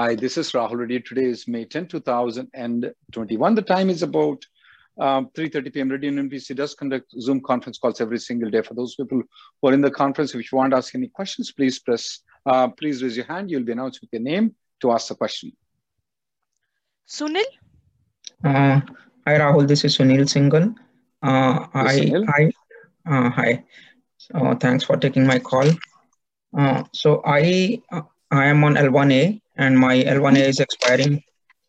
Hi, this is Rahul Reddy. Today is May 10, 2021. The time is about um, 3.30 p.m. Radio NPC does conduct Zoom conference calls every single day. For those people who are in the conference, if you want to ask any questions, please press, uh, please raise your hand. You'll be announced with your name to ask the question. Sunil? Uh, hi, Rahul. This is Sunil Singhal. Uh, Yes, I, Sunil. I, uh, hi. So thanks for taking my call. Uh, so I, uh, I am on L1A and my L1A is expiring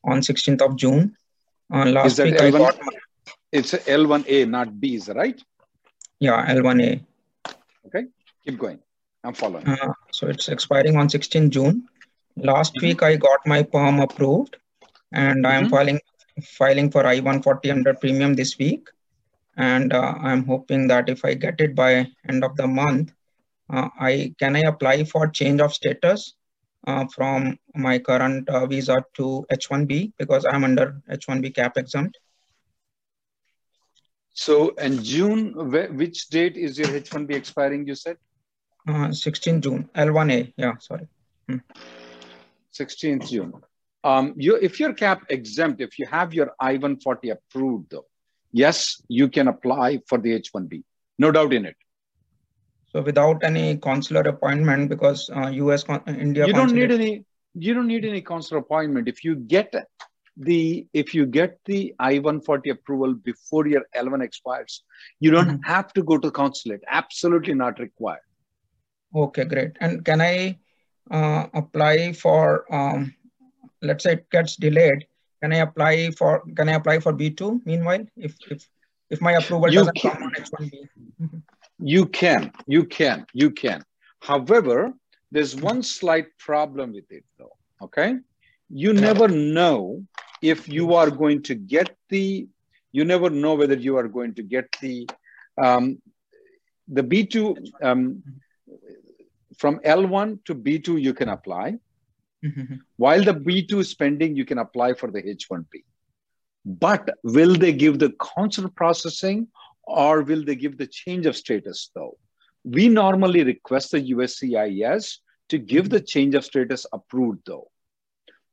on 16th of June. Uh, last week I L1? got my, It's L1A, not B, is that right? yeah, L1A. Okay, keep going. I'm following. Uh, so it's expiring on 16th June. Last Mhm. week I got my perm approved and I am Mhm. filing filing for I-140 under premium this week. And uh, I'm hoping that if I get it by end of the month, uh, I can I apply for change of status uh, from my current uh, visa to H-1B because I'm under H-1B cap exempt. So, in June, wh- which date is your H1B expiring, you said? Uh, 16 June, L1A. Yeah, sorry. 16th June. Um, you, if you're cap exempt, if you have your I-140 approved, though, yes, you can apply for the H1B. No doubt in it. So without any consular appointment because uh, US, con- India. you don't need any you don't need any consular appointment if you get the if you get the i-140 approval before your l1 expires you don't Mhm. have to go to consulate absolutely not required Okay, great. And can I uh, apply for, um, let's say it gets delayed, can I apply for, can I apply for B2 meanwhile? If, if, if my approval You doesn't can- come on H1B? You can you can you can. However there's one slight problem with it though okay? You never know if you are going to get the you never know whether you are going to get the um, the b2 um, from l1 to b2 you can apply. Mhm. while the b2 is pending you can apply for the h1b but will they give the consular processing or will they give the change of status though? We normally request the uscis to give the change of status approved though.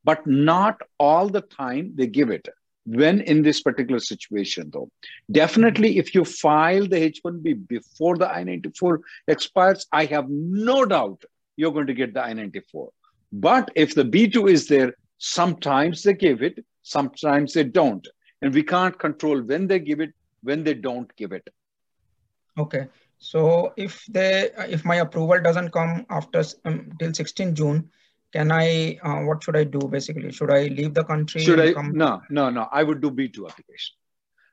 But not all the time they give it when in this particular situation though. Definitely if you file the h1b before the i94 expires i have no doubt you're going to get the i94 but if the b2 is there sometimes they give it sometimes they don't. And we can't control when they give it when they don't give it. Okay. So if they, if my approval doesn't come after um, till 16 June, can I, uh, what should I do basically? Should I leave the country? should i come- no no no. I would do b2 application.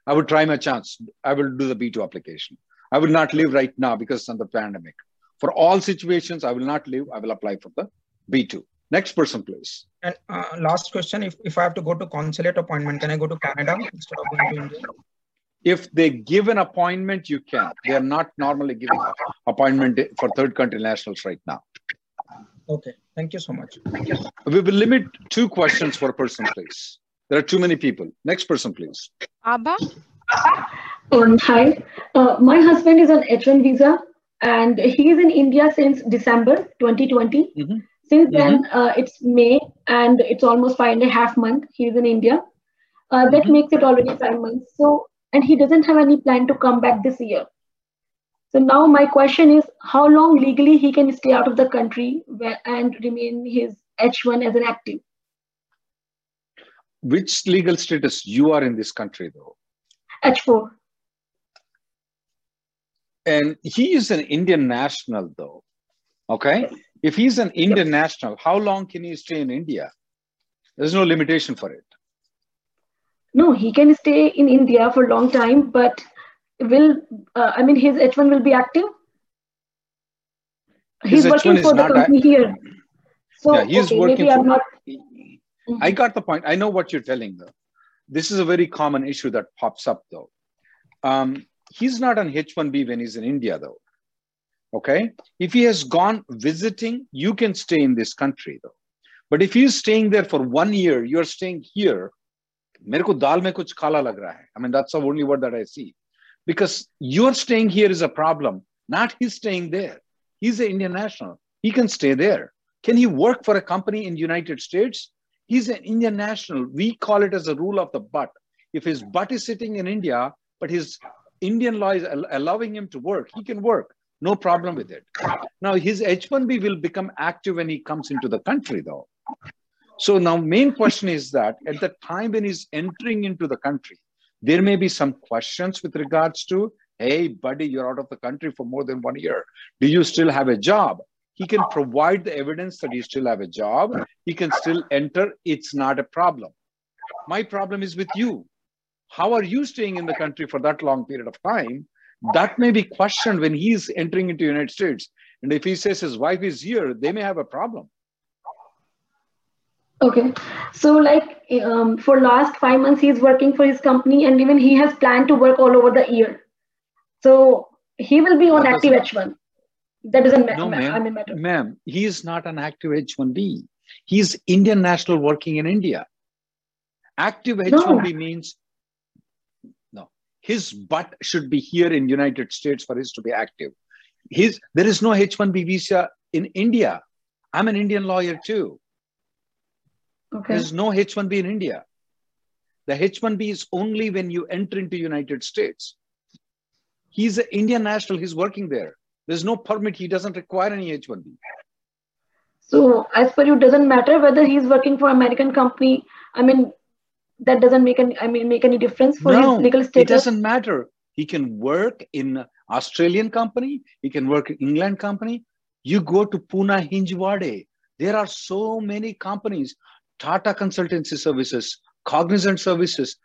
I would try my chance. I will do the b2 application. I will not leave right now because it's on the pandemic. For all situations i will not leave. I will apply for the b2 next person please. And uh, last question, if, if I have to go to consulate appointment, can I go to Canada instead of going to India? If they give an appointment you can they are not normally giving a appointment for third country nationals right now Okay, thank you so much. You. we will limit two questions per person please there are too many people next person please Abha? Um, hi, uh, my husband is on H1 visa and he is in India since December 2020. Mhm. Since then, uh, it's May and it's almost five and a half month. He's in India. Uh, that Mhm. makes it already five months. So, and he doesn't have any plan to come back this year. So now my question is, how long legally he can stay out of the country and remain his H1 as an active. Which legal status you are in this country, though? H4. And he is an Indian national, though. Okay. If he's an Indian national, how long can he stay in India? There's no limitation for it. No, he can stay in India for a long time, but will uh, I mean his H1 will be active? His He's working H1 is for the company here. So yeah, he's okay, working maybe I'm for. not. I got the point. I know what you're telling, though. This is a very common issue that pops up, though. Um, he's not on H1B when he's in India, though. Okay. If he has gone visiting, you can stay in this country, though. But if he's staying there for one year, you're staying here. मेरे को दाल में कुछ काला लग रहा है. I mean, that's the only word that I see. Because you're staying here is a problem, not he's staying there. He's an Indian national. He can stay there. Can he work for a company in United States? He's an Indian national. We call it as a rule of the butt. If his butt is sitting in India, but his Indian law is al- allowing him to work, he can work. No problem with it. Now, his H1B will become active when he comes into the country, though. So now, main question is that at the time when he's entering into the country, there may be some questions with regards to, hey, buddy, you're out of the country for more than one year. Do you still have a job? He can provide the evidence that you still have a job. He can still enter. It's not a problem. My problem is with you. How are you staying in the country for that long period of time? That may be questioned when he's entering into United States. And if he says his wife is here, they may have a problem. Okay, so like um, for last five months he's working for his company, and even he has planned to work all over the year. So he will be on That active H1. That doesn't matter. No, ma'am. I mean matter. Ma'am, he is not an active H1B. He's Indian national working in India. Active H1B means no. His butt should be here in United States for his to be active. His there is no H1B visa in India. I'm an Indian lawyer too. Okay. There's no H1B in India. The H1B is only when you enter into United States. He's an Indian national. He's working there. There's no permit. He doesn't require any H1B. So as per you, doesn't matter whether he's working for American company. I mean, that doesn't make any. I mean, make any difference for no, his legal status. it doesn't matter. He can work in Australian company. He can work in England company. You go to Pune Hinjewadi. There are so many companies. Tata Consultancy Services, Cognizant Services,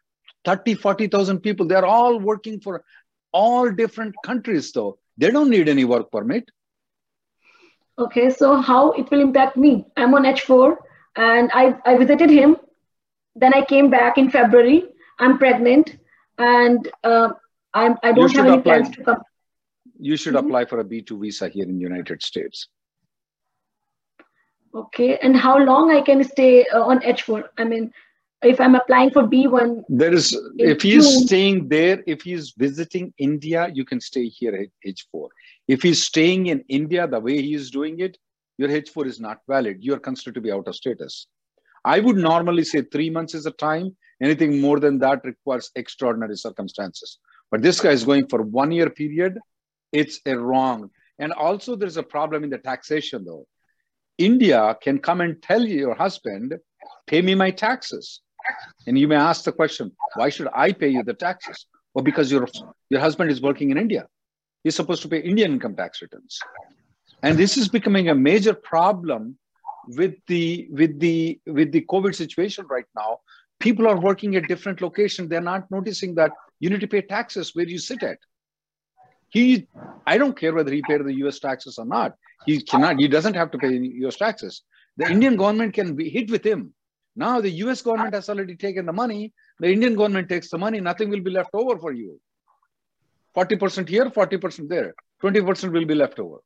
30, 40,000 people. They're all working for all different countries though. They don't need any work permit. Okay, so how it will impact me? I'm on H4 and I, I visited him. Then I came back in February. I'm pregnant and uh, I'm, I don't have any apply- plans to come. You should Mhm. apply for a B2 visa here in United States. Okay, and how long I can stay uh, on H4? I mean, if I'm applying for B1, There is, if he's June. staying there, if he's visiting India, you can stay here at H4. If he's staying in India, the way he is doing it, your H4 is not valid. You are considered to be out of status. I would normally say three months is a time. Anything more than that requires extraordinary circumstances. But this guy is going for one year period. It's a wrong. And also, there's a problem in the taxation, though. India can come and tell your husband, pay me my taxes. And you may ask the question, why should I pay you the taxes? Well, because your, your husband is working in India. He's supposed to pay Indian income tax returns. And this is becoming a major problem with the with the with the COVID situation right now. People are working at different locations. They're not noticing that you need to pay taxes where you sit at. He, I don't care whether he paid the US taxes or not. He cannot, he doesn't have to pay US taxes. The Indian government can be hit with him. Now the US government has already taken the money. The Indian government takes the money. Nothing will be left over for you. 40% here, 40% there. 20% will be left over.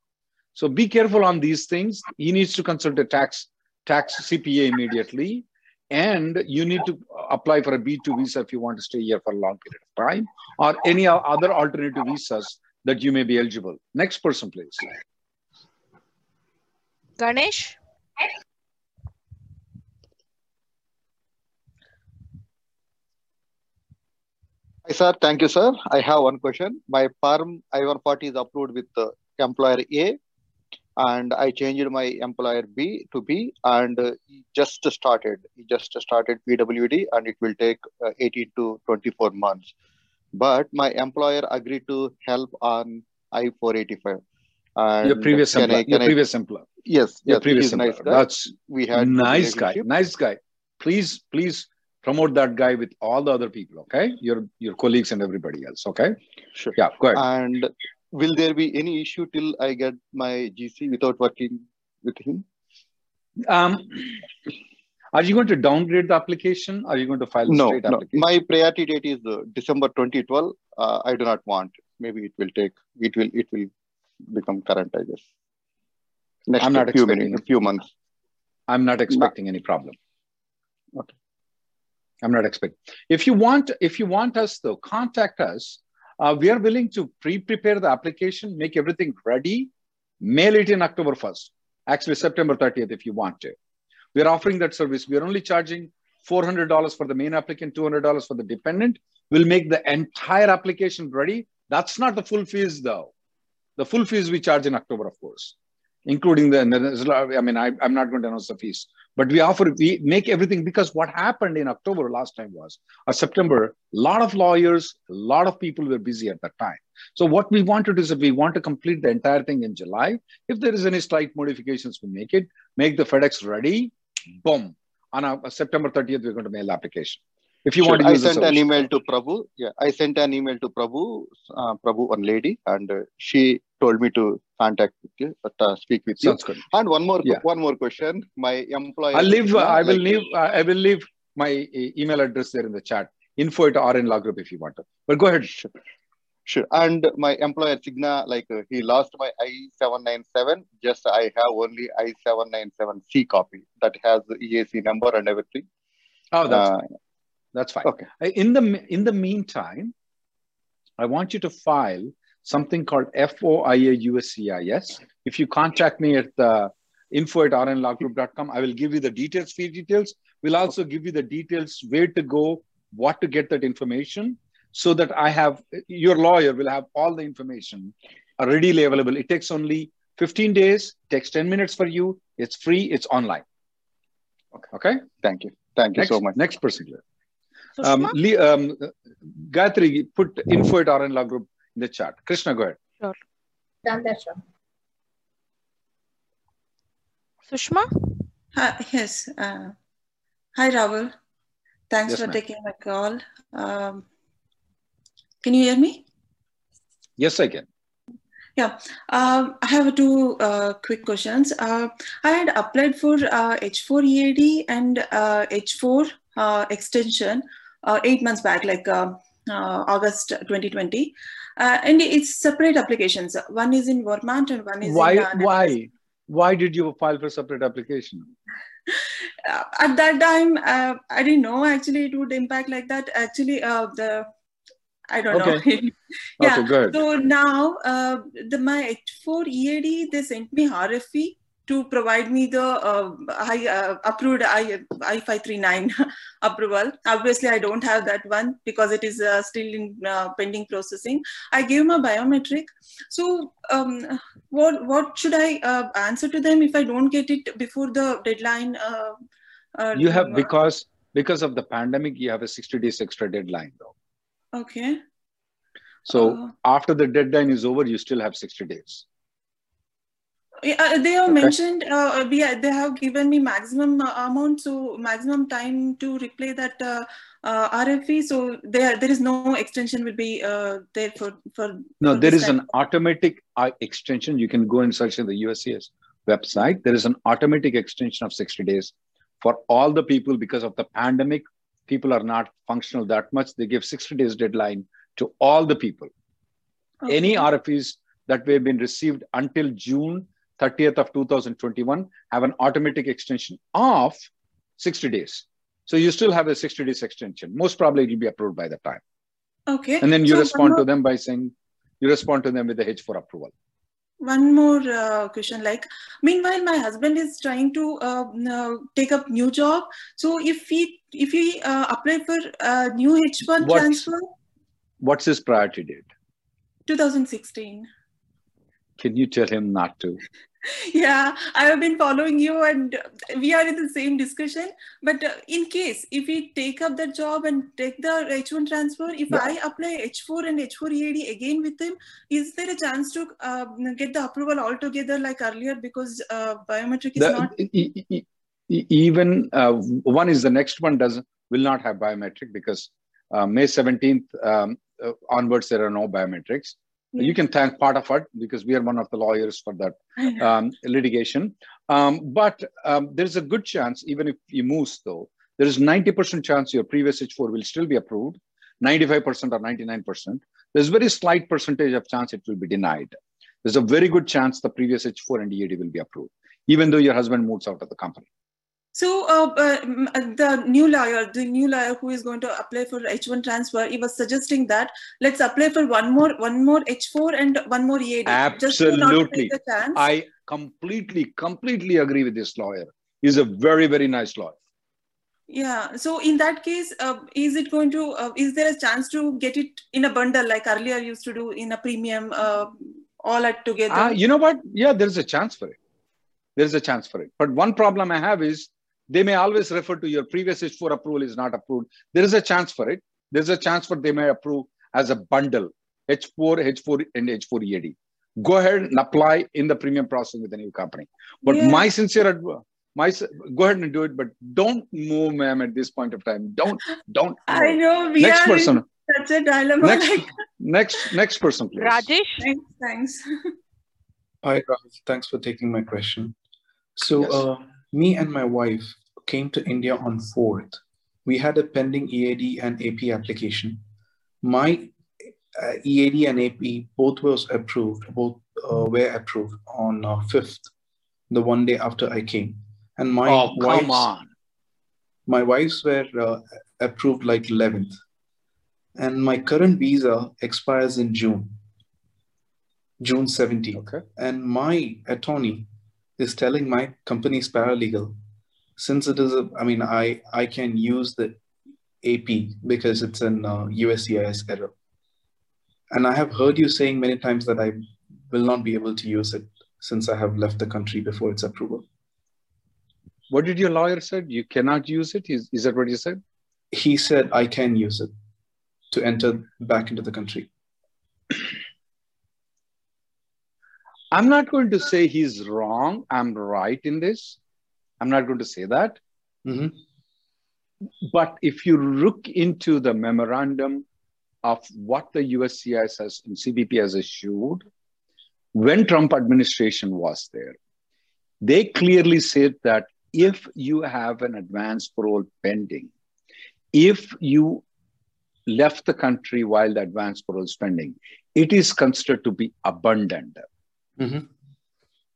So be careful on these things. He needs to consult a tax tax CPA immediately. And you need to apply for a B2 visa if you want to stay here for a long period of time or any other alternative visas that you may be eligible. Next person, please. Ganesh, Hi, sir. Thank you, sir. I have one question. My perm I-140 is approved with uh, employer A, and I changed my employer B to B, and uh, he just started. He just started PWD, and it will take uh, 18 to 24 months. But my employer agreed to help on I-485. And your previous employer. Your I- previous employer. Yes, Your yes, previous a nice employer. guy. That's we had nice guy. Nice guy. Please, please promote that guy with all the other people. Okay, your your colleagues and everybody else. Okay. Sure. Yeah. Go ahead. And will there be any issue till I get my GC without working with him? Um, are you going to downgrade the application? Are you going to file a No, straight no. application? My priority date is uh, December 2012. Uh, I do not want. Maybe it will take. It will. It will become current. I guess. Next I'm not few expecting minutes, few months. I'm not expecting any problem. Okay. I'm not expecting. If you want, if you want us though, contact us. Uh, we are willing to pre-prepare the application, make everything ready, mail it in October 1st. Actually, September 30th, if you want to. We are offering that service. We are only charging $400 for the main applicant, $200 for the dependent. We'll make the entire application ready. That's not the full fees though. The full fees we charge in October, of course, including the, I mean, I, I'm not going to announce the fees, but we offer, we make everything because what happened in October last time was, or September, a lot of lawyers, a lot of people were busy at that time. So what we want to do is if we want to complete the entire thing in July, if there is any slight modifications, we make it, make the FedEx ready, boom. On a, September 30th, we're going to mail application. If you Sure. want to I use sent an email to Prabhu. Yeah, I sent an email to Prabhu, uh, Prabhu, one lady, and uh, she told me to contact you, but, uh, speak with you. Sounds good. And one more, Yeah. one more question. My employer. I'll leave. I will like, leave. I will leave my email address there in the chat. Info at RN Law Group if you want to. But go ahead. Sure. Sure. And my employer Signa, like uh, he lost my I-797. Just I have only I-797C copy that has the EAC number and everything. Oh, that's Uh, fine. That's fine. okay. Uh, In the in the meantime, I want you to file something called FOIA USCIS. If you contact me at the info at rnlawgroup.com, I will give you the details, fee details. We'll also give you the details where to go, what to get that information, so that I have your lawyer will have all the information readily available. It takes only 15 days, takes 10 minutes for you. It's free, it's online. Okay. Okay. Thank you. Thank you Next, so much. next procedure. Sushma? Um, Lee, um, Gayatri, put info at RN Law Group in the chat. Krishna, go ahead. Sure. Done that, sir. Sushma? Hi, yes. Uh, hi, Rahul. Thanks Yes, for ma'am. taking my call. Um, can you hear me? Yes, I can. Yeah, um, I have two uh, quick questions. Uh, I had applied for uh, H4 EAD and uh, H4 uh, extension uh, eight months back, like uh, uh, August 2020. Uh, and it's separate applications. One is in Vermont and one is Why? in uh, why? Why did you file for separate application? uh, at that time uh, i didn't know actually it would impact like that actually uh, the i don't know yeah Okay, so now uh, the my h4 ead they sent me rfe to provide me the uh, I, uh, approved I, I539 approval. Obviously, I don't have that one because it is uh, still in uh, pending processing. I gave my biometric. So, um, what what should I uh, answer to them if I don't get it before the deadline? Uh, uh, You have because because of the pandemic, you have a 60 days extra deadline though. Okay. So Uh, after the deadline is over, you still have 60 days. Yeah, uh, they have Okay. mentioned uh, we they have given me maximum uh, amount, so maximum time to replay that uh, uh, RFE. So there there is no extension will be uh, there for for. No, for there is time. an automatic uh, extension. You can go and search in the USCIS website. There is an automatic extension of 60 days for all the people because of the pandemic. People are not functional that much. They give 60 days deadline to all the people. Any Okay. RFEs that have been received until June 30th of 2021 have an automatic extension of 60 days. So you still have a 60 days extension. Most probably it will be approved by the time. Okay. And then you So respond to them by saying, you respond to them with the H4 approval. One more uh, question. Like, meanwhile, my husband is trying to uh, uh, take up new job. So if he if he uh, apply for uh, new H1 What's- transfer, What's his priority date? 2016. Can you tell him not to? yeah i have been following you and we are in the same discussion but uh, in case if we take up the job and take the h1 transfer if Yeah. i apply h4 and h4 ead again with him is there a chance to uh, get the approval altogether like earlier because uh, biometric is The- not e- e- even uh, one is the next one doesn't will not have biometric because uh, May 17th um, onwards there are no biometrics. You can thank part of it because we are one of the lawyers for that um, litigation. Um, but um, there's a good chance, even if you move though, there is 90% chance your previous H4 will still be approved, 95% or 99%. There's very slight percentage of chance it will be denied. There's a very good chance the previous H4 and EAD will be approved, even though your husband moves out of the company. So uh, uh, uh, the new lawyer, the new lawyer who is going to apply for H1 transfer, he was suggesting that let's apply for one more, one more H4 and one more EAD. just to not Absolutely. take a chance. I completely, completely agree with this lawyer. He's a very, very nice lawyer. Yeah. So in that case, uh, is it going to? Uh, is there a chance to get it in a bundle like earlier used to do in a premium, uh, all at together? Ah, you know what? Yeah, there's a chance for it. There's a chance for it. But one problem I have is they may always refer to your previous H4 approval is not approved. There is a chance for it. There's a chance for they may approve as a bundle H4, H4, and H4 EAD. Go ahead and apply in the premium process with a new company. But Yeah. my sincere advice, my go ahead and do it, but don't move, ma'am, at this point of time. Don't, don't. I know we Next are person. in such a dilemma. Next, Like, next, next person, please. Rajesh, thanks, thanks. Hi, Rahul. Thanks for taking my question. So, Yes. uh, me and my wife came to India on 4th. We had a pending EAD and AP application. My uh, EAD and AP both was approved, both uh, were approved on uh, 5th, the one day after I came. And my oh, wife's, come on. my wife's were uh, approved like 11th. And my current visa expires in June, June 17th Okay. and my attorney is telling my company's paralegal since it is a i mean i i can use the ap because it's an uh, uscis error and i have heard you saying many times that i will not be able to use it since i have left the country before its approval What did your lawyer said? You cannot use it? Is, is that what you said? he said i can use it to enter back into the country I'm not going to say he's wrong. I'm right in this. I'm not going to say that. Mhm. But if you look into the memorandum of what the USCIS has and CBP has issued, when Trump administration was there, they clearly said that if you have an advance parole pending, if you left the country while the advance parole is pending, it is considered to be abundant. Mhm.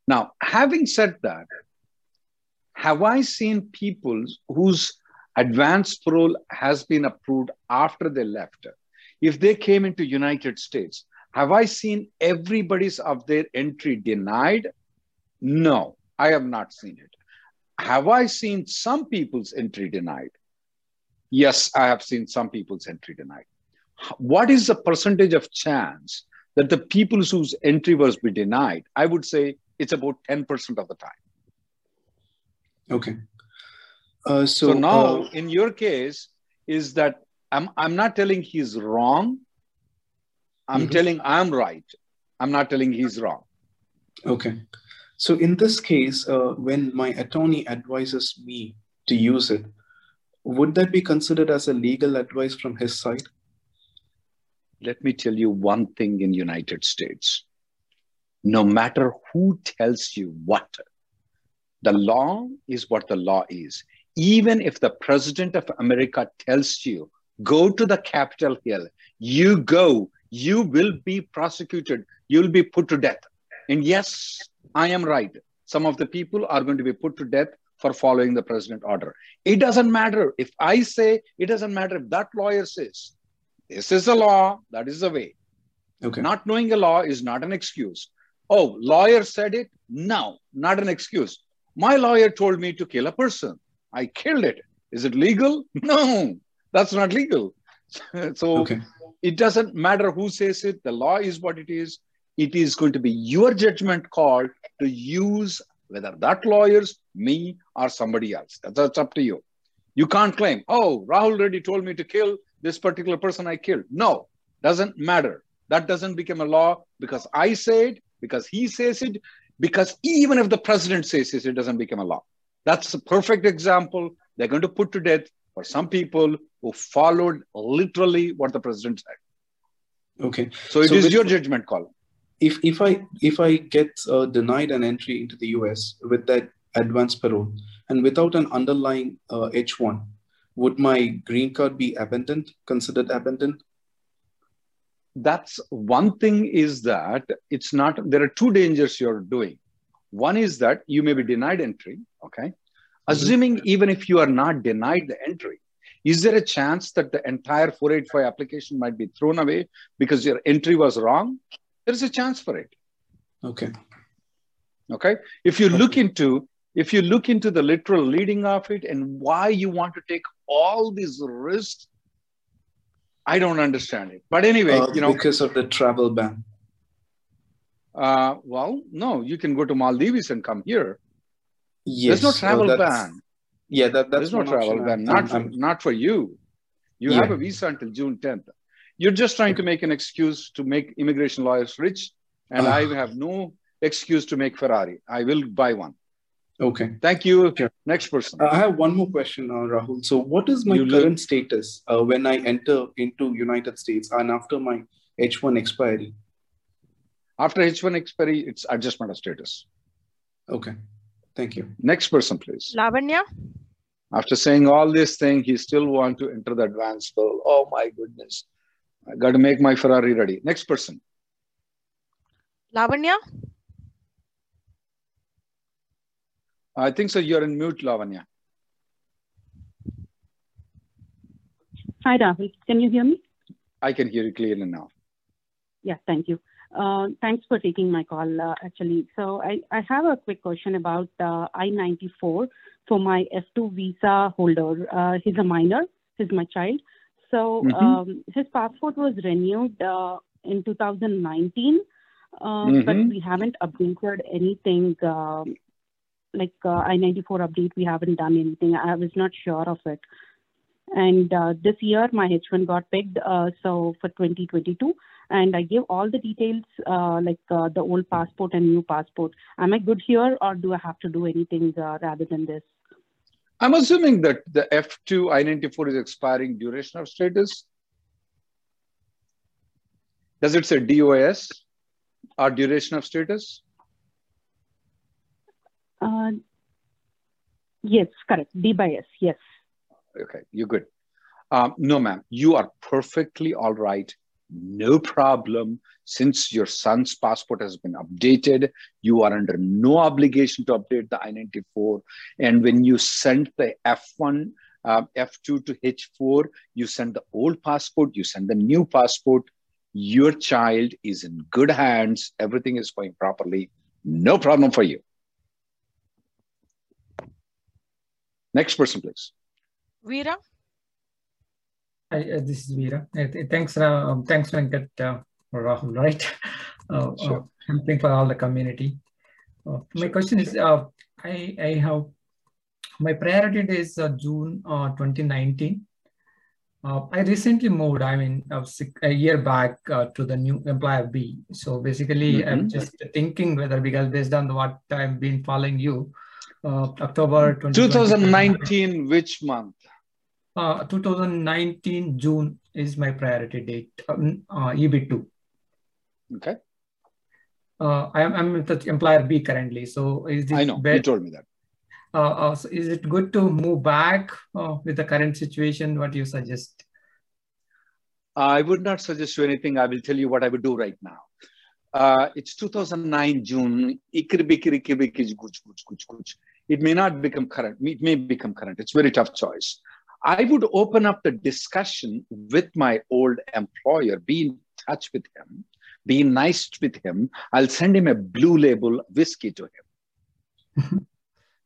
Now, having said that, have I seen people whose advance parole has been approved after they left? If they came into United States, have I seen everybody's of their entry denied? No, I have not seen it. Have I seen some people's entry denied? Yes, I have seen some people's entry denied. What is the percentage of chance that the people whose entry was be denied? I would say it's about 10% of the time. okay uh, so, So, now, uh, in your case, is that I'm, I'm not telling he's wrong. I'm Mhm. telling I'm right. I'm not telling he's wrong. Okay. So in this case, uh, when my attorney advises me to use it, would that be considered as a legal advice from his side? Let me tell you one thing in United States. No matter who tells you what, the law is what the law is. Even if the president of America tells you, go to the Capitol Hill, you go, you will be prosecuted, you'll be put to death. And yes, I am right. Some of the people are going to be put to death for following the president order. It doesn't matter if I say, it doesn't matter if that lawyer says, this is the law, that is the way. Okay. Not knowing a law is not an excuse. Oh, lawyer said it? No, not an excuse. My lawyer told me to kill a person. I killed it. Is it legal? No, that's not legal. so Okay. it doesn't matter who says it. The law is what it is. it is going to be your judgment call to use whether that lawyers, me, or somebody else. That's, that's up to you. You can't claim, oh, Rahul Reddy told me to kill this particular person I killed. No, doesn't matter. That doesn't become a law because I say it, because he says it, because even if the president says it, it doesn't become a law. That's a perfect example. They're going to put to death for some people who followed literally what the president said. Okay. So it so is your judgment call. If if I if I get uh, denied an entry into the US with that advance parole and without an underlying uh, H1, would my green card be abandoned, considered abandoned? That's one thing is that it's not, there are two dangers you're doing. One is that you may be denied entry, okay? Mm-hmm. Assuming even if you are not denied the entry, is there a chance that the entire 485 application might be thrown away because your entry was wrong? There's a chance for it. Okay. Okay. If you look into if you look into the literal leading of it and why you want to take all these risks, I don't understand it. But anyway, uh, you know, because of the travel ban. Uh, well, no, you can go to Maldives and come here. Yes, there's no travel ban. Yeah, that, that's there's no travel ban. Not for, not for you. You yeah. have a visa until June 10th. You're just trying to make an excuse to make immigration lawyers rich, and uh, I have no excuse to make Ferrari. I will buy one. Okay. Thank you. Okay. Next person. I have one more question, uh, Rahul. So, what is my you current status uh, when I enter into United States and after my H1 expiry? After H1 expiry, it's adjustment of status. Okay. Thank you. Next person, please. Lavanya. After saying all this thing, he still want to enter the advanced pool. Oh my goodness. I got to make my Ferrari ready. Next person. Lavanya. I think so. You're in mute, Lavanya. Hi, Rahul. Can you hear me? I can hear you clearly now. Yeah, thank you. Uh, thanks for taking my call, uh, actually. So I, I have a quick question about uh, I-94 for my F2 visa holder. Uh, he's a minor. He's my child. So mm-hmm. um, his passport was renewed uh, in 2019, uh, mm-hmm. but we haven't updated anything like uh, I-94 update, we haven't done anything. I was not sure of it. And uh, this year, my H1 got picked, uh, so for 2022, and I give all the details, uh, like uh, the old passport and new passport. Am I good here, or do I have to do anything uh, rather than this? I'm assuming that the F2 I-94 is expiring duration of status. Does it say DOS or duration of status? Uh, yes, correct. D by S, yes. Okay, you're good. Um, no, ma'am, you are perfectly all right. No problem. Since your son's passport has been updated, you are under no obligation to update the I 94. And when you send the F1, uh, F2 to H4, you send the old passport, you send the new passport. Your child is in good hands. Everything is going properly. No problem for you. Next person, please. Veera. Hi, uh, this is Veera. Uh, thanks, uh, um, thanks, Venkat, uh, Rahul, right? Uh, sure. Uh, for all the community. Uh, my sure. question is, uh, I, I have, my priority is uh, June uh, 2019. Uh, I recently moved, I mean, uh, a year back uh, to the new employer B. So basically, mm -hmm. I'm just thinking whether, because based on what I've been following you, uh, October 2019, which month? Uh, 2019 June is my priority date, um, uh, EB2. Okay. Uh, I am I'm with the employer B currently. So is this I know, you told me that. Uh, uh, so is it good to move back uh, with the current situation? What do you suggest? I would not suggest you anything. I will tell you what I would do right now. Uh, it's 2009 June. It may not become current. It may become current. It's very tough choice. I would open up the discussion with my old employer, be in touch with him, be nice with him. I'll send him a blue label whiskey to him.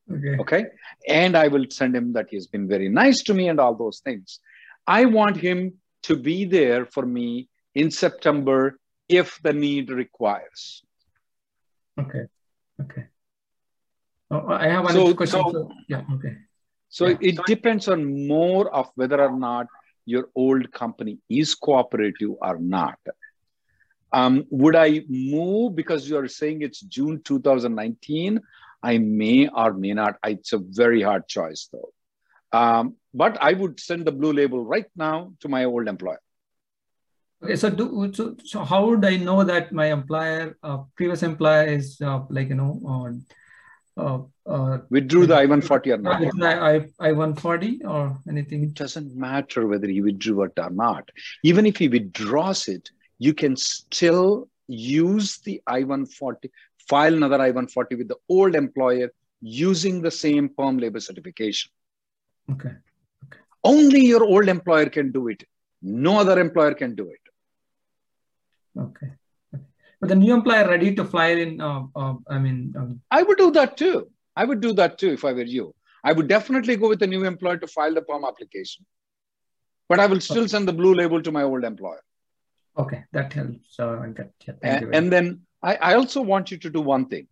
okay. okay. And I will send him that he's been very nice to me and all those things. I want him to be there for me in September if the need requires. Okay. Okay. Oh, I have another so, question. So, yeah. Okay. So yeah. it depends on more of whether or not your old company is cooperative or not. Um, would I move because you're saying it's June 2019? I may or may not. It's a very hard choice though. Um, but I would send the blue label right now to my old employer. Okay, so do so, so how would I know that my employer, uh, previous employer, is uh, like you know, uh, uh, withdrew the I-140 or not? I I-140 or anything? It doesn't matter whether he withdrew it or not. Even if he withdraws it, you can still use the I-140, file another I-140 with the old employer using the same perm labor certification. Okay. okay. Only your old employer can do it. No other employer can do it. Okay. But the new employer ready to file in, uh, uh, I mean, um... I would do that too. I would do that too if I were you. I would definitely go with the new employer to file the perm application. But I will still okay. send the blue label to my old employer. Okay, that helps. Uh, yeah, and, and then I, I, also want you to do one thing.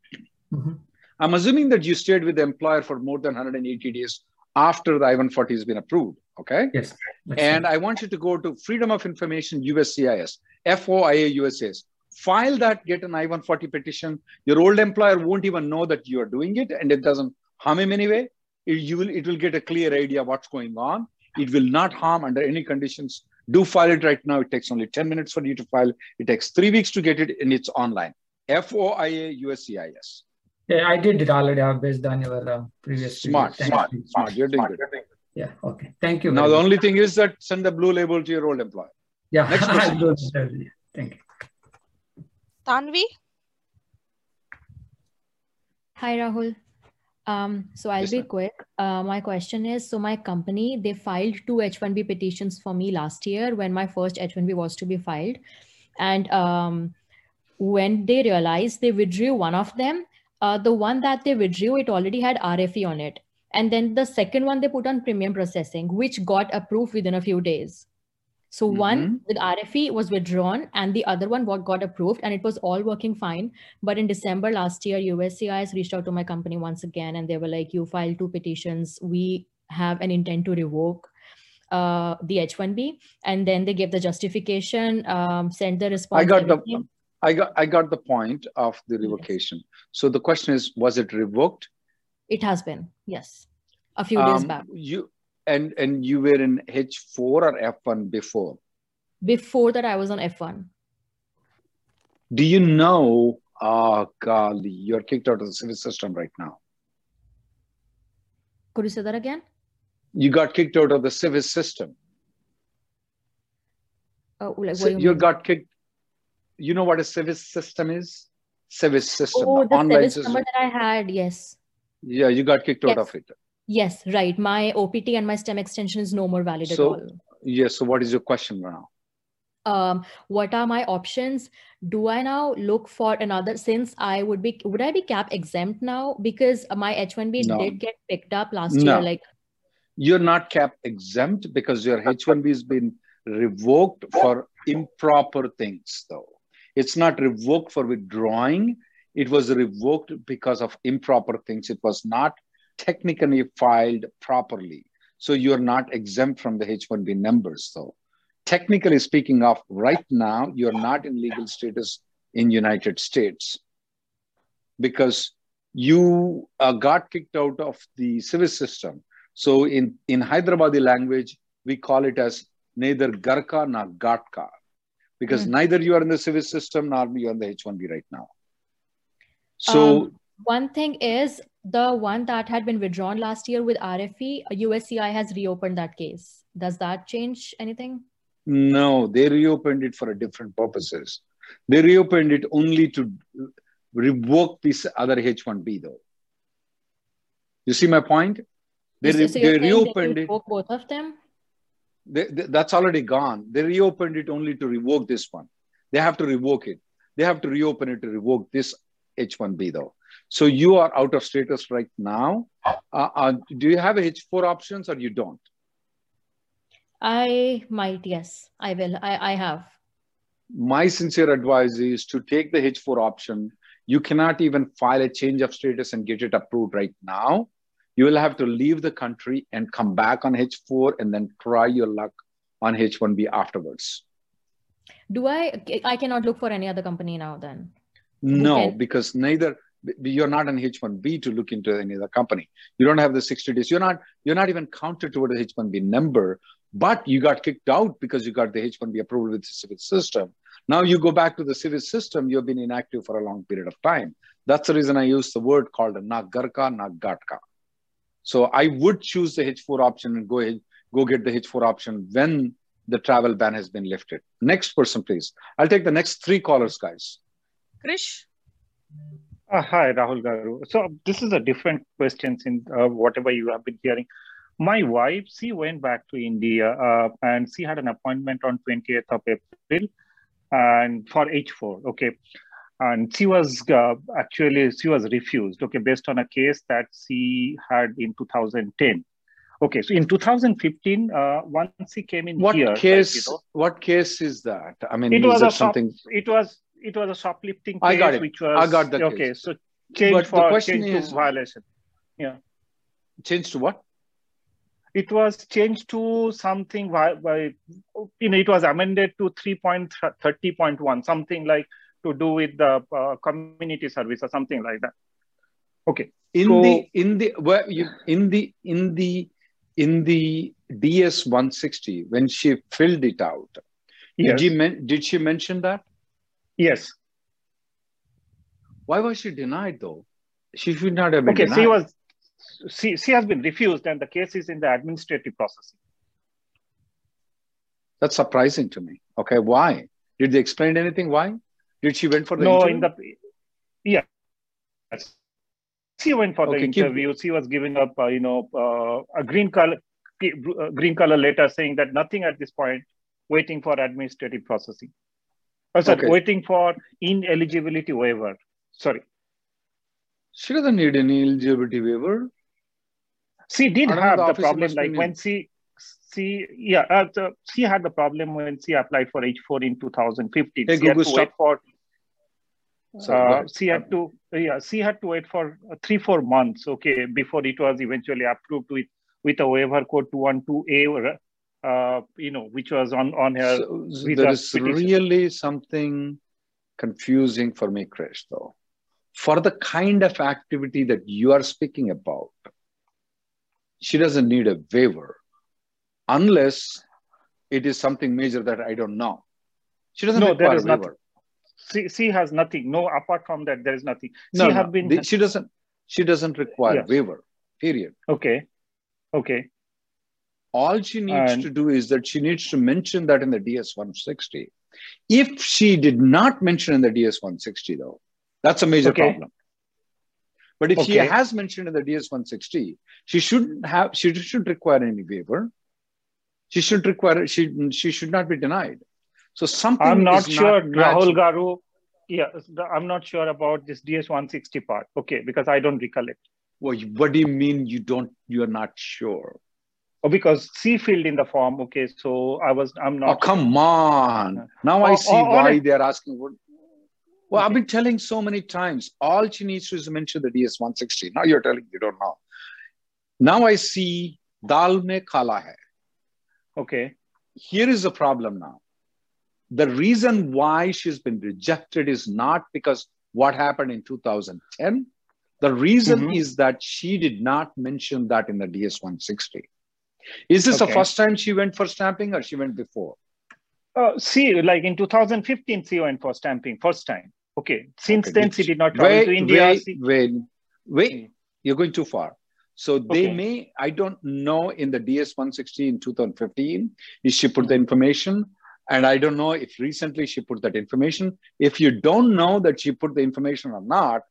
Mm-hmm. I'm assuming that you stayed with the employer for more than 180 days after the I-140 has been approved. Okay. Yes. And I want you to go to Freedom of Information USCIS, FOIA USCIS. File that, get an I-140 petition. Your old employer won't even know that you are doing it, and it doesn't harm him anyway. It, you will, it will get a clear idea what's going on. It will not harm under any conditions. Do file it right now. It takes only 10 minutes for you to file. It takes three weeks to get it, and it's online. FOIA USCIS. Yeah, I did it already based on your uh, previous. Smart, smart, smart. You're doing good. Yeah. Okay. Thank you. Now the much. only thing is that send the blue label to your old employer. Yeah. Next question. Thank you. Tanvi. Hi, Rahul. Um, so I'll yes, be quick. Uh, my question is, so my company, they filed two H-1B petitions for me last year when my first H-1B was to be filed. And um, when they realized they withdrew one of them, uh, the one that they withdrew, it already had RFE on it. And then the second one they put on premium processing, which got approved within a few days. So mm-hmm. one with RFE was withdrawn and the other one what got approved and it was all working fine. But in December last year, USCIS reached out to my company once again and they were like, you filed two petitions. We have an intent to revoke uh, the H1B. And then they gave the justification, um, sent the response. I got the I got I got the point of the revocation. Yes. So the question is, was it revoked? It has been, yes, a few um, days back. You and and you were in H four or F one before. Before that, I was on F one. Do you know? Oh, golly, you're kicked out of the SEVIS system right now. Could you say that again? You got kicked out of the SEVIS system. Oh, like, so you, you got kicked you know what a service system is? Service system. Oh, the online service system. that I had, yes. Yeah, you got kicked yes. out of it. Yes, right. My OPT and my STEM extension is no more valid so, at all. Yes. So, what is your question now? Um, what are my options? Do I now look for another? Since I would be, would I be cap exempt now? Because my H1B no. did get picked up last no. year. Like, you're not cap exempt because your H1B has been revoked for improper things, though. It's not revoked for withdrawing. It was revoked because of improper things. It was not technically filed properly. So you're not exempt from the H1B numbers, though. Technically speaking of right now, you're not in legal status in United States because you uh, got kicked out of the SEVIS system. So in, in Hyderabadi language, we call it as neither Garka nor Gatka because mm. neither you are in the SEVIS system nor you are in the H1B right now. So um, one thing is the one that had been withdrawn last year with RFE, USCI has reopened that case. Does that change anything? No, they reopened it for a different purposes. They reopened it only to revoke this other H1B though. You see my point? They, so, so they reopened they it. Both of them? They, they, that's already gone. They reopened it only to revoke this one. They have to revoke it. They have to reopen it to revoke this H1B though. So you are out of status right now. Uh, uh, do you have H4 options or you don't? I might, yes, I will. I, I have. my sincere advice is to take the H4 option. You cannot even file a change of status and get it approved right now. You will have to leave the country and come back on H4 and then try your luck on H1B afterwards. Do I, I cannot look for any other company now then? No, can... because neither you're not an H1B to look into any other company. You don't have the 60 days. You're not, you're not even counted toward the H1B number, but you got kicked out because you got the H1B approval with the SEVIS system. Now you go back to the SEVIS system, you've been inactive for a long period of time. That's the reason I use the word called a nagarka, nagatka. So I would choose the H4 option and go ahead, go get the H4 option when the travel ban has been lifted. Next person, please. I'll take the next three callers, guys. Krish. Uh, hi, Rahul Garu. So this is a different question in uh, whatever you have been hearing. My wife, she went back to India uh, and she had an appointment on 28th of April and for H4. Okay. And she was uh, actually, she was refused, okay, based on a case that she had in 2010. Okay, so in 2015, uh, once she came in what here, case? Like, you know, what case is that? I mean, it was a something. Shop, it was it was a shoplifting case, I got it. which was I got the okay. case. So change But the for question change is- to violation. Yeah, Change to what? it was changed to something by, by you know it was amended to 3.30.1 something like to do with the uh, community service or something like that. Okay, in so- the in the where you in the in the in the DS 160 when she filled it out. Yes. Did, you men, did she mention that? Yes. Why was she denied though? She should not have been Okay, denied. she was she, she has been refused and the case is in the administrative processing. That's surprising to me. Okay, why? Did they explain anything? Why? Did she went for the no, interview? in the yeah. She went for the Okay, keep- interview. She was giving up, uh, you know, uh, a green color, uh, green color letter saying that nothing at this point, waiting for administrative processing. Oh, sorry, Okay. waiting for ineligibility waiver. Sorry, She doesn't need any eligibility waiver. she did I have the the, problem like when she, she yeah, uh, the, she had the problem when she applied for H4 in 2015. Hey, she had Gugu, to wait for Go uh, she had to yeah she had to wait for uh, three four months okay before it was eventually approved with with a waiver code 212a or, uh you know which was on on her So, so there is petition. really something confusing for me, Krish, though. For the kind of activity that you are speaking about, she doesn't need a waiver unless it is something major that I don't know. She doesn't no require a waiver. nothing she, she has nothing no apart from that there is nothing No, she no, have been she doesn't. She doesn't require Yes. waiver. Period. okay okay All she needs And- to do is that she needs to mention that in the DS 160. If she did not mention in the DS 160, though, that's a major Okay. problem. But if she has mentioned in the DS 160, she shouldn't have. She shouldn't require any waiver. She should require. She she should not be denied. So something. i'm not sure Not rahul garu yeah i'm not sure about this ds 160 part okay because i don't recollect Well, what do you mean you don't? You are not sure. oh because she field in the form okay so i was i'm not. Oh, come on. Now I Oh, see oh, oh why honest- they're asking. What, well, I've been telling so many times. All she needs to is mention the DS 160. Now you're telling you don't know. Now I see dal mein kala hai. okay Here is the problem now. The reason why she's been rejected is not because what happened in 2010. The reason Mhm. is that she did not mention that in the DS 160. Is this the first time she went for stamping or she went before? Uh, see, like in 2015, she went for stamping first time. Okay. Since Okay, then, she she- did not travel wait, to India. Wait, She- wait, wait. You're going too far. So they Okay. may, I don't know in the DS 160 in 2015, if she put the information. And I don't know if recently she put that information. If you don't know that she put the information or not,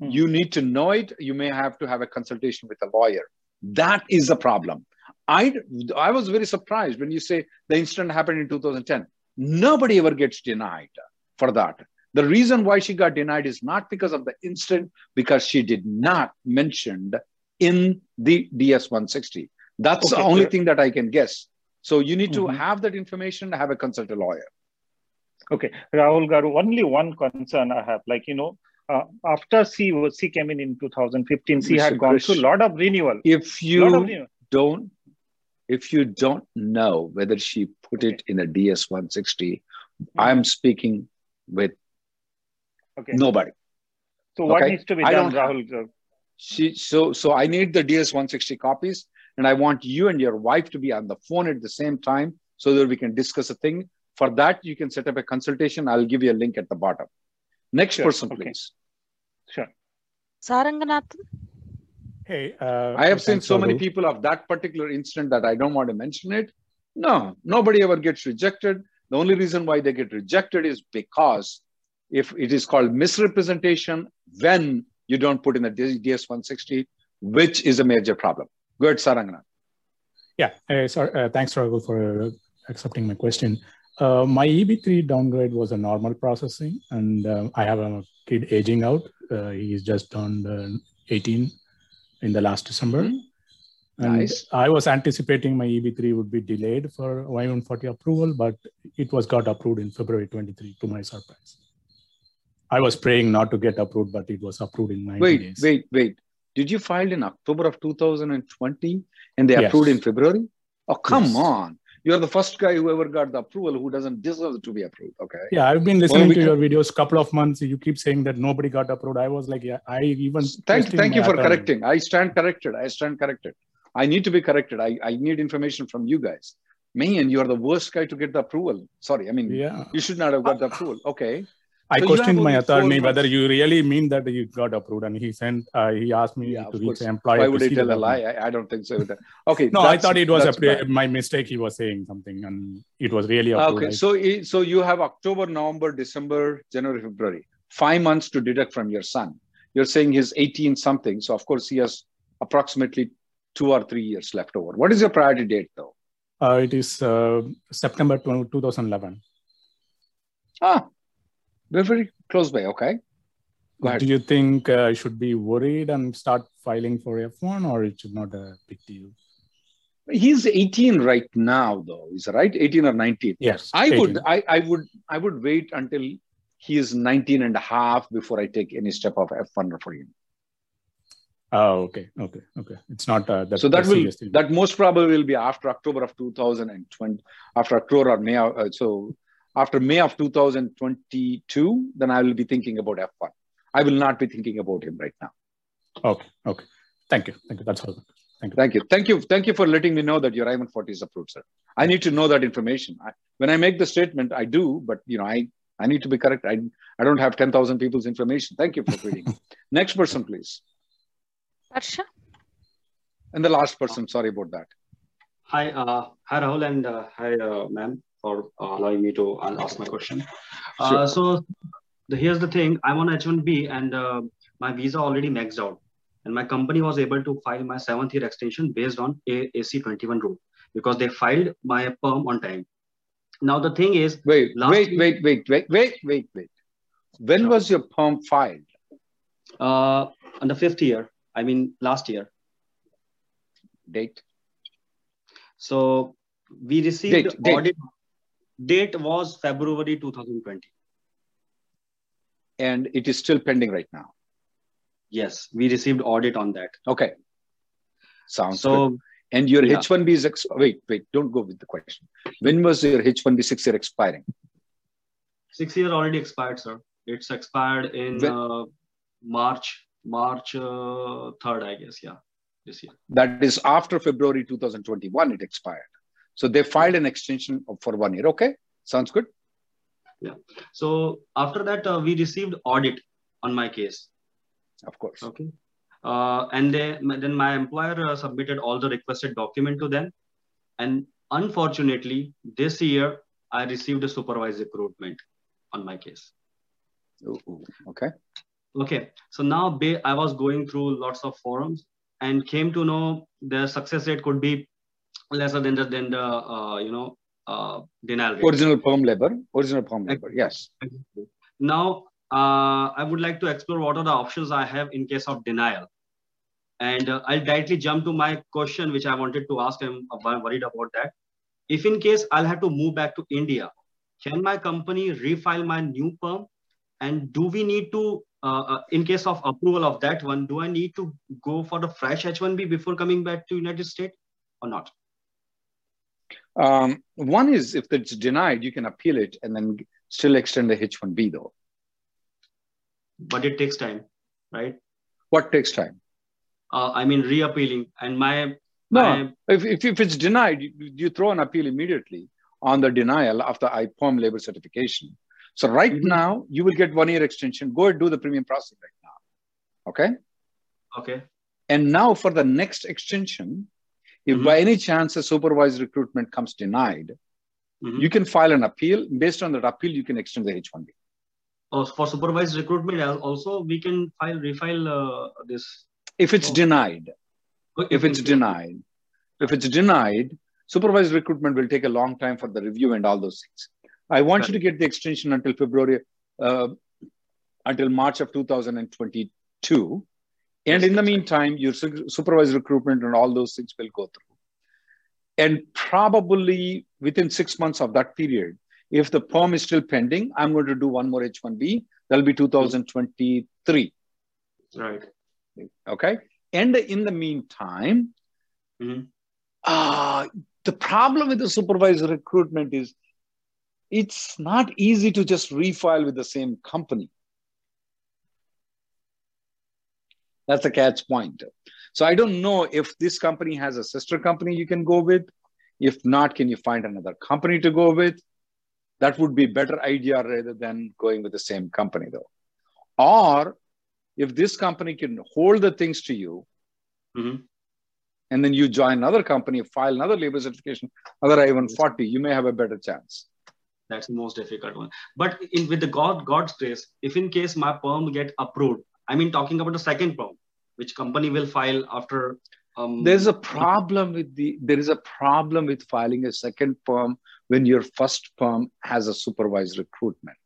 Hmm. you need to know it. You may have to have a consultation with a lawyer. That is a problem. I, I was very surprised when you say the incident happened in 2010. Nobody ever gets denied for that. The reason why she got denied is not because of the incident, because she did not mentioned in the DS 160. That's the only sir. thing that I can guess. So you need to Mhm. have that information, have a consult a lawyer. Okay, Rahul Garu, only one concern I have, like, you know, uh, after C, C came in in 2015, C Mr. had gone Krish, through a lot of renewal. If you renewal. don't, if you don't know whether she put it in a DS 160, I'm speaking with Okay. nobody. So what Okay? needs to be I done, don't have- Rahul? She so so I need the DS 160 copies, and I want you and your wife to be on the phone at the same time so that we can discuss a thing. For that, you can set up a consultation. I'll give you a link at the bottom. Next Sure, person, okay. please. Sure. Saranganathan. Hey, uh, I have seen so many Rahul. people of that particular incident that I don't want to mention it. No, nobody ever gets rejected. The only reason why they get rejected is because if it is called misrepresentation when you don't put in the DS 160, which is a major problem. Good, Sarangana. Yeah, uh, sorry, uh, thanks, Rahul, for uh, accepting my question. Uh, my EB3 downgrade was a normal processing, and uh, I have a kid aging out. Uh, he's just turned uh, 18 in the last December. And Nice. I was anticipating my EB3 would be delayed for I-140 approval, but it was got approved in February 23 to my surprise. I was praying not to get approved, but it was approved in 90 Wait, days. wait, wait. Did you file in October of 2020 and they Yes. approved in February? Oh, come Yes. on. You're the first guy who ever got the approval who doesn't deserve to be approved. Okay. Yeah, I've been Well, listening we to your videos couple of months. You keep saying that nobody got approved. I was like, yeah, I even Thank, thank you for attorney. correcting. I stand corrected. I stand corrected. I need to be corrected. I, I need information from you guys. Me and you're the worst guy to get the approval. Sorry, I mean, Yeah. you should not have got the ah, ah. approval. Okay. I So questioned my attorney whether you really mean that you got approved, and he sent. Uh, he asked me Yeah, to reach employer. Why would see tell a lie? I, I don't think so. Okay. No, I thought it was a my mistake. He was saying something, and it was really approved. Okay, so so you have October, November, December, January, February, five months to deduct from your son. You're saying he's 18 something, so of course he has approximately two or three years left over. What is your priority date though? uh, it is uh, September 20, 2011. Ah, we're very close by. Okay. Do you think uh, I should be worried and start filing for F1, or it should not a big deal? He's 18 right now, though. Is right? 18 or 19? Yes, I 18. would, I, I would, I would wait until he is 19 and a half before I take any step of F1 for him. Oh, okay, okay, okay. It's not uh, that. so that will that most probably will be after October of 2020, after October or May. Uh, so after May of 2022, then I will be thinking about F1. I will not be thinking about him right now. Okay, okay. Thank you, thank you. That's all. Thank you. Thank you, thank you, thank you for letting me know that your I-140 is approved, sir. I need to know that information. I, when I make the statement, I do, but you know, I I need to be correct. I I don't have 10,000 people's information. Thank you for reading. Next person, please. Harsha. And the last person. Sorry about that. Hi, uh, hi Rahul and uh, hi uh, ma'am for uh, allowing me to ask my question. Uh, Sure. so the, here's the thing: I'm on H1B and uh, my visa already maxed out, and my company was able to file my seventh year extension based on A- AC21 rule because they filed my perm on time. Now the thing is, Wait, last wait, wait, wait, wait, wait, wait, wait. When was your perm filed? uh, on the fifth year, I mean last year. Date. So we received date. audit. Date was February 2020. And it is still pending right now. Yes, we received audit on that. Okay. Sounds So good. And your yeah. H1B is ex- wait, wait, don't go with the question. When was your H1B six year expiring? six year already expired, sir. It's expired in When- uh, March, March uh, third, I guess. Yeah, this year. That is after February 2021, it expired. So they filed an extension for one year. Okay. Sounds good. Yeah. So after that, uh, we received audit on my case. Of course. Okay. Uh, and they, then my employer uh, submitted all the requested document to them. And unfortunately, this year I received a supervised recruitment on my case. Ooh, Okay. Okay, so now I was going through lots of forums and came to know the success rate could be lesser than the than the uh, you know uh, denial rate. Original perm labor. Original perm labor. Yes. Now uh, I would like to explore what are the options I have in case of denial, and uh, I'll directly jump to my question which I wanted to ask. I'm uh, worried about that. If in case I'll have to move back to India, can my company refile my new perm? And do we need to, uh, uh, in case of approval of that one, do I need to go for the fresh H1B before coming back to United States or not? Um, one is if it's denied, you can appeal it and then still extend the H1B though. But it takes time, right? What takes time? Uh, I mean, reappealing. And my. No, my... If, if, if it's denied, you, you throw an appeal immediately on the denial of the IPOM labor certification. So right mm-hmm. now, you will get one year extension. Go and do the premium processing right now. Okay? Okay. And now for the next extension, if mm-hmm. by any chance a supervised recruitment comes denied, mm-hmm. you can file an appeal. Based on that appeal, you can extend the H-1B. Oh, for supervised recruitment, also we can file refile uh, this. If it's oh. denied, okay. if it's denied, if it's denied, supervised recruitment will take a long time for the review and all those things. I want right. you to get the extension until February, uh, until March of 2022. And in the meantime, your supervised recruitment and all those things will go through. And probably within six months of that period, if the perm is still pending, I'm going to do one more H1B. That'll be 2023. Right. Okay. And in the meantime, mm-hmm. uh, the problem with the supervisor recruitment is it's not easy to just refile with the same company. That's a catch point. So I don't know if this company has a sister company you can go with. If not, can you find another company to go with? That would be better idea rather than going with the same company, though. Or if this company can hold the things to you, mm-hmm. and then you join another company, file another labor certification, another I-140, you may have a better chance. That's the most difficult one. But in with the God God's grace, if in case my perm get approved, I mean talking about the second perm, which company will file after um, there's a problem with the there is a problem with filing a second perm when your first perm has a supervised recruitment.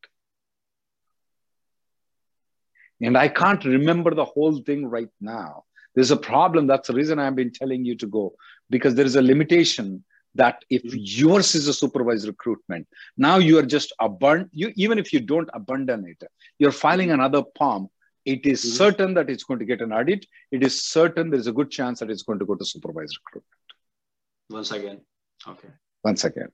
And I can't remember the whole thing right now. There's a problem. That's the reason I've been telling you to go because there is a limitation that if mm-hmm. yours is a supervised recruitment, now you are just abundant. You even if you don't abandon it, you're filing mm-hmm. another perm. It is mm-hmm. certain that it's going to get an audit. It is certain there is a good chance that it's going to go to supervised recruitment. Once again, okay. Once again,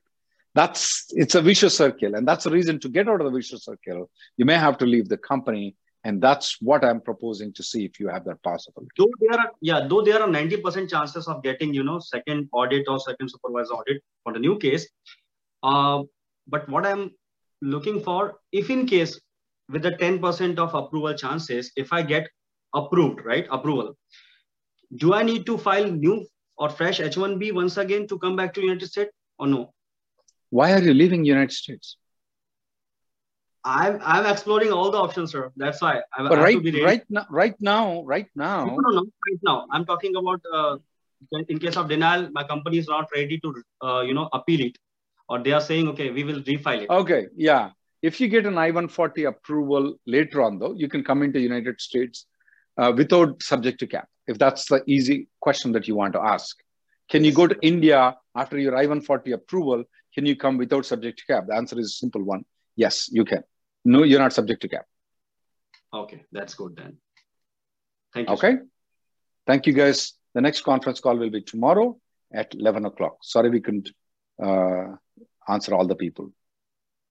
that's it's a vicious circle, and that's the reason to get out of the vicious circle. You may have to leave the company and that's what i'm proposing to see if you have that possibility though there are yeah though there are 90% chances of getting you know second audit or second supervisor audit for the new case uh, but what i'm looking for if in case with the 10% of approval chances if i get approved right approval do i need to file new or fresh h1b once again to come back to united states or no why are you leaving united states I'm I'm exploring all the options, sir. That's why. I, but I right, right now, right now, right now. No, no, no, right now. I'm talking about uh, in case of denial, my company is not ready to, uh, you know, appeal it, or they are saying, okay, we will refile it. Okay, yeah. If you get an I-140 approval later on, though, you can come into United States uh, without subject to cap. If that's the easy question that you want to ask, can you go to India after your I-140 approval? Can you come without subject to cap? The answer is a simple one Yes, you can. No, you're not subject to cap. Okay, that's good then. Thank you. Okay. Sir. Thank you, guys. The next conference call will be tomorrow at 11 o'clock. Sorry we couldn't uh, answer all the people.